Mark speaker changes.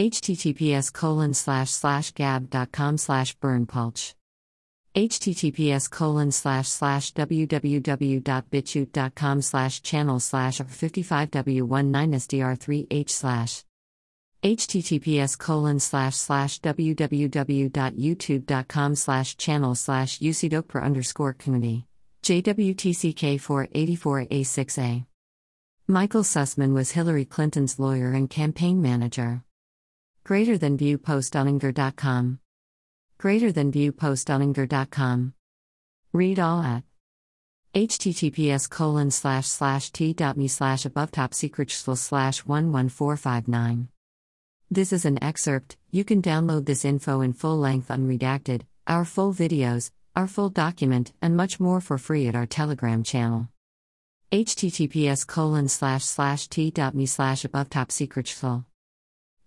Speaker 1: https colon slash slash gab.com slash berndpulch https colon slash. slash www.bitchute.com slash channel slash 55w19sdr3h slash https colon slash slash www.youtube.com slash channel slash ucdokper underscore community jwtck 484a6a michael sussmann was hillary clinton's lawyer and campaign manager greater than view post greater than view post read all at https colon slash slash t.me slash above top secret slash 11459 this is an excerpt. You can download this info in full length unredacted our full videos our full document and much more for free at our telegram channel. Https colon slash slash t.me slash above top secret